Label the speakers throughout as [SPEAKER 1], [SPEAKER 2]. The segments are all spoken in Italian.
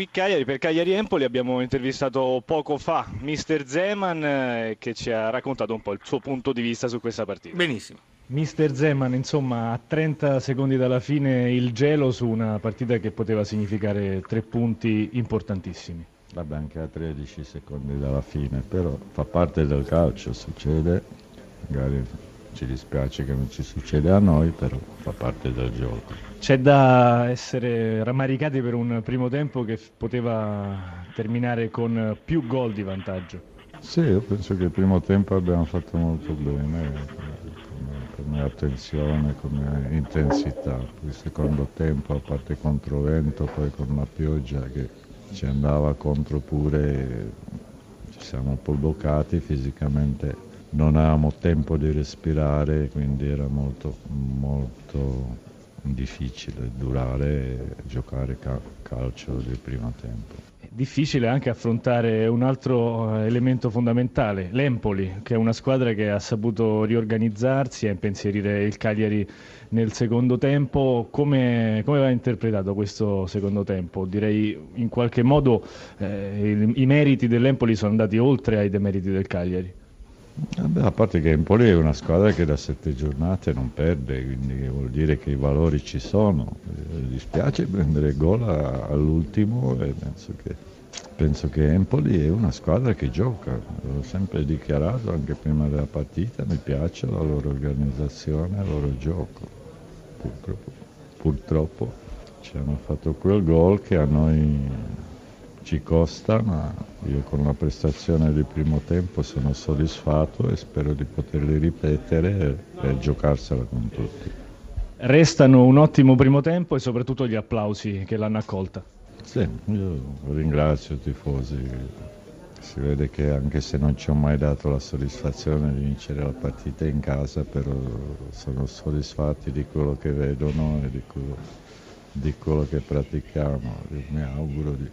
[SPEAKER 1] qui Cagliari, per Cagliari Empoli abbiamo intervistato poco fa Mister Zeman eh, che ci ha raccontato un po' il suo punto di vista su questa partita.
[SPEAKER 2] Benissimo.
[SPEAKER 3] Mister Zeman, insomma, a 30 secondi dalla fine il gelo su una partita che poteva significare tre punti importantissimi.
[SPEAKER 4] Vabbè, anche a 13 secondi dalla fine, però fa parte del calcio, succede, magari ci dispiace che non ci succede a noi, però fa parte del gioco.
[SPEAKER 3] C'è da essere rammaricati per un primo tempo che poteva terminare con più gol di vantaggio.
[SPEAKER 4] Sì, io penso che il primo tempo abbiamo fatto molto bene, come, attenzione, come intensità. Il secondo tempo, a parte contro vento, poi con la pioggia che ci andava contro pure, ci siamo un po' bloccati fisicamente non avevamo tempo di respirare, quindi era molto, molto difficile durare e giocare calcio del primo tempo.
[SPEAKER 3] Difficile anche affrontare un altro eh, elemento fondamentale, l'Empoli, che è una squadra che ha saputo riorganizzarsi e impensierire il Cagliari nel secondo tempo. Come, come va interpretato questo secondo tempo? Direi in qualche modo eh, i meriti dell'Empoli sono andati oltre ai demeriti del Cagliari.
[SPEAKER 4] Vabbè, a parte che Empoli è una squadra che da sette giornate non perde, quindi vuol dire che i valori ci sono. Mi dispiace prendere gol all'ultimo e penso che, penso che Empoli è una squadra che gioca. L'ho sempre dichiarato anche prima della partita, mi piace la loro organizzazione, il loro gioco. Purtroppo, purtroppo ci hanno fatto quel gol che a noi ci costa, ma io con la prestazione del primo tempo sono soddisfatto e spero di poterli ripetere e, e giocarsela con tutti.
[SPEAKER 3] Restano un ottimo primo tempo e soprattutto gli applausi che l'hanno accolta.
[SPEAKER 4] Sì, io ringrazio i tifosi. Si vede che anche se non ci ho mai dato la soddisfazione di vincere la partita in casa, però sono soddisfatti di quello che vedono e di quello, di quello che pratichiamo. Io mi auguro di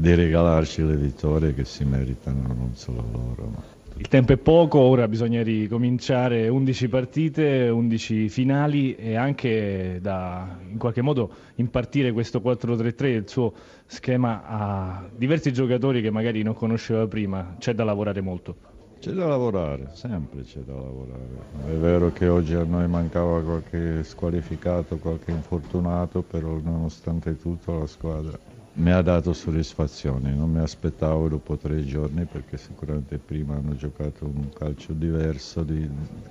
[SPEAKER 4] di regalarci le vittorie che si meritano non solo loro. Ma...
[SPEAKER 3] Il tempo è poco, ora bisogna ricominciare 11 partite, 11 finali e anche da in qualche modo impartire questo 4-3-3, il suo schema a diversi giocatori che magari non conosceva prima, c'è da lavorare molto.
[SPEAKER 4] C'è da lavorare, sempre c'è da lavorare. È vero che oggi a noi mancava qualche squalificato, qualche infortunato, però nonostante tutto la squadra mi ha dato soddisfazione, non mi aspettavo dopo tre giorni perché sicuramente prima hanno giocato un calcio diverso di,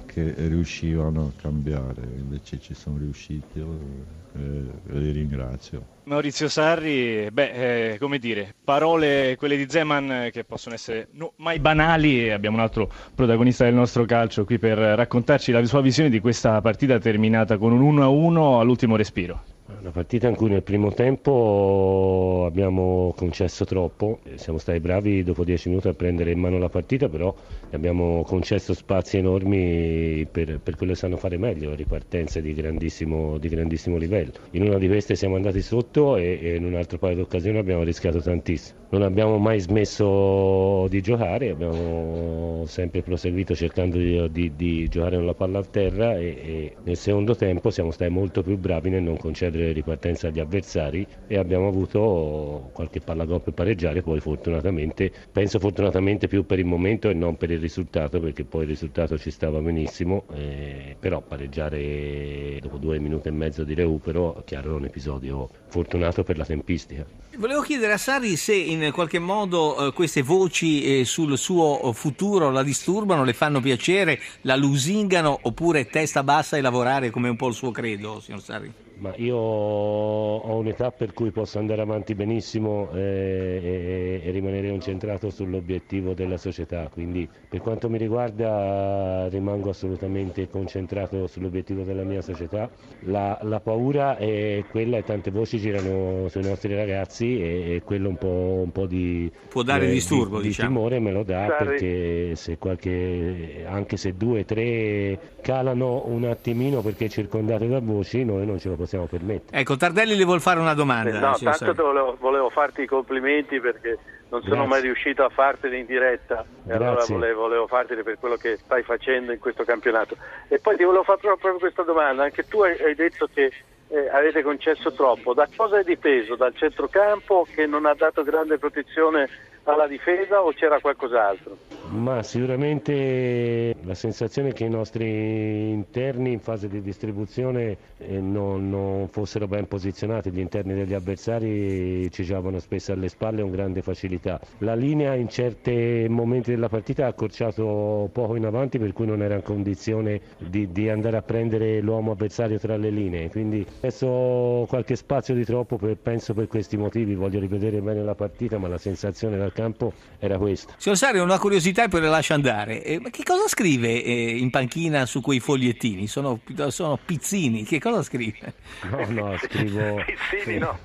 [SPEAKER 4] che riuscivano a cambiare, invece ci sono riusciti e li ringrazio.
[SPEAKER 1] Maurizio Sarri, beh, eh, come dire, parole quelle di Zeman che possono essere no, mai banali e abbiamo un altro protagonista del nostro calcio qui per raccontarci la sua visione di questa partita terminata con un 1-1 all'ultimo respiro.
[SPEAKER 5] Una partita in cui nel primo tempo abbiamo concesso troppo, siamo stati bravi dopo dieci minuti a prendere in mano la partita, però abbiamo concesso spazi enormi per, per quello che sanno fare meglio, ripartenze di grandissimo, di grandissimo, livello. In una di queste siamo andati sotto e, e in un altro paio di occasioni abbiamo rischiato tantissimo. Non abbiamo mai smesso di giocare, abbiamo sempre proseguito cercando di, di, di giocare con la palla a terra e, e nel secondo tempo siamo stati molto più bravi nel non concedere ripartenza agli avversari e abbiamo avuto qualche palla gol per pareggiare, poi fortunatamente, penso fortunatamente più per il momento e non per il risultato, perché poi il risultato ci stava benissimo, eh, però pareggiare dopo due minuti e mezzo di recupero, chiaro, è un episodio fortunato per la tempistica.
[SPEAKER 2] Volevo chiedere a Sarri se in qualche modo eh, queste voci eh, sul suo futuro la disturbano, le fanno piacere, la lusingano oppure testa bassa e lavorare come un po' il suo credo, signor Sarri?
[SPEAKER 5] Ma io ho un'età per cui posso andare avanti benissimo eh, e, e, rimanere concentrato sull'obiettivo della società, quindi per quanto mi riguarda rimango assolutamente concentrato sull'obiettivo della mia società. La, la paura è quella e tante voci girano sui nostri ragazzi e, e quello un po', un po', di,
[SPEAKER 2] Può dare eh, disturbo,
[SPEAKER 5] di,
[SPEAKER 2] diciamo.
[SPEAKER 5] di timore me lo dà Sarri. perché se qualche, anche se due tre calano un attimino perché circondate da voci noi non ce lo possiamo possiamo permettere.
[SPEAKER 2] Ecco, Tardelli le vuol fare una domanda.
[SPEAKER 6] Eh, no, tanto volevo, volevo, farti i complimenti perché non sono Grazie. mai riuscito a farteli in diretta e Grazie. allora volevo, volevo farteli per quello che stai facendo in questo campionato. E poi ti volevo fare proprio questa domanda, anche tu hai, hai detto che eh, avete concesso troppo. Da cosa è dipeso? Dal centrocampo che non ha dato grande protezione alla difesa o c'era qualcos'altro?
[SPEAKER 5] Ma sicuramente la sensazione è che i nostri interni in fase di distribuzione eh, non, non, fossero ben posizionati, gli interni degli avversari ci giocavano spesso alle spalle con grande facilità. La linea in certi momenti della partita ha accorciato poco in avanti per cui non era in condizione di, di andare a prendere l'uomo avversario tra le linee, quindi adesso qualche spazio di troppo per, penso per questi motivi, voglio rivedere bene la partita ma la sensazione dal campo era questa.
[SPEAKER 2] Signor Sari, una curiosità e poi le lascio andare. Eh, ma che cosa scrive eh, in panchina su quei fogliettini? Sono, sono, pizzini, che cosa scrive?
[SPEAKER 5] No, no, scrivo...
[SPEAKER 6] pizzini no.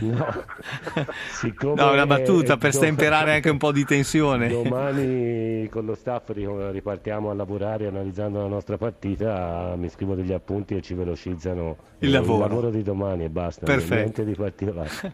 [SPEAKER 5] no.
[SPEAKER 2] Siccome no, una battuta per stemperare anche un po' di tensione.
[SPEAKER 5] Domani con lo staff ripartiamo a lavorare analizzando la nostra partita, mi scrivo degli appunti e ci velocizzano
[SPEAKER 2] il lavoro,
[SPEAKER 5] il lavoro di domani e basta.
[SPEAKER 2] Perfetto.
[SPEAKER 5] Niente di particolare.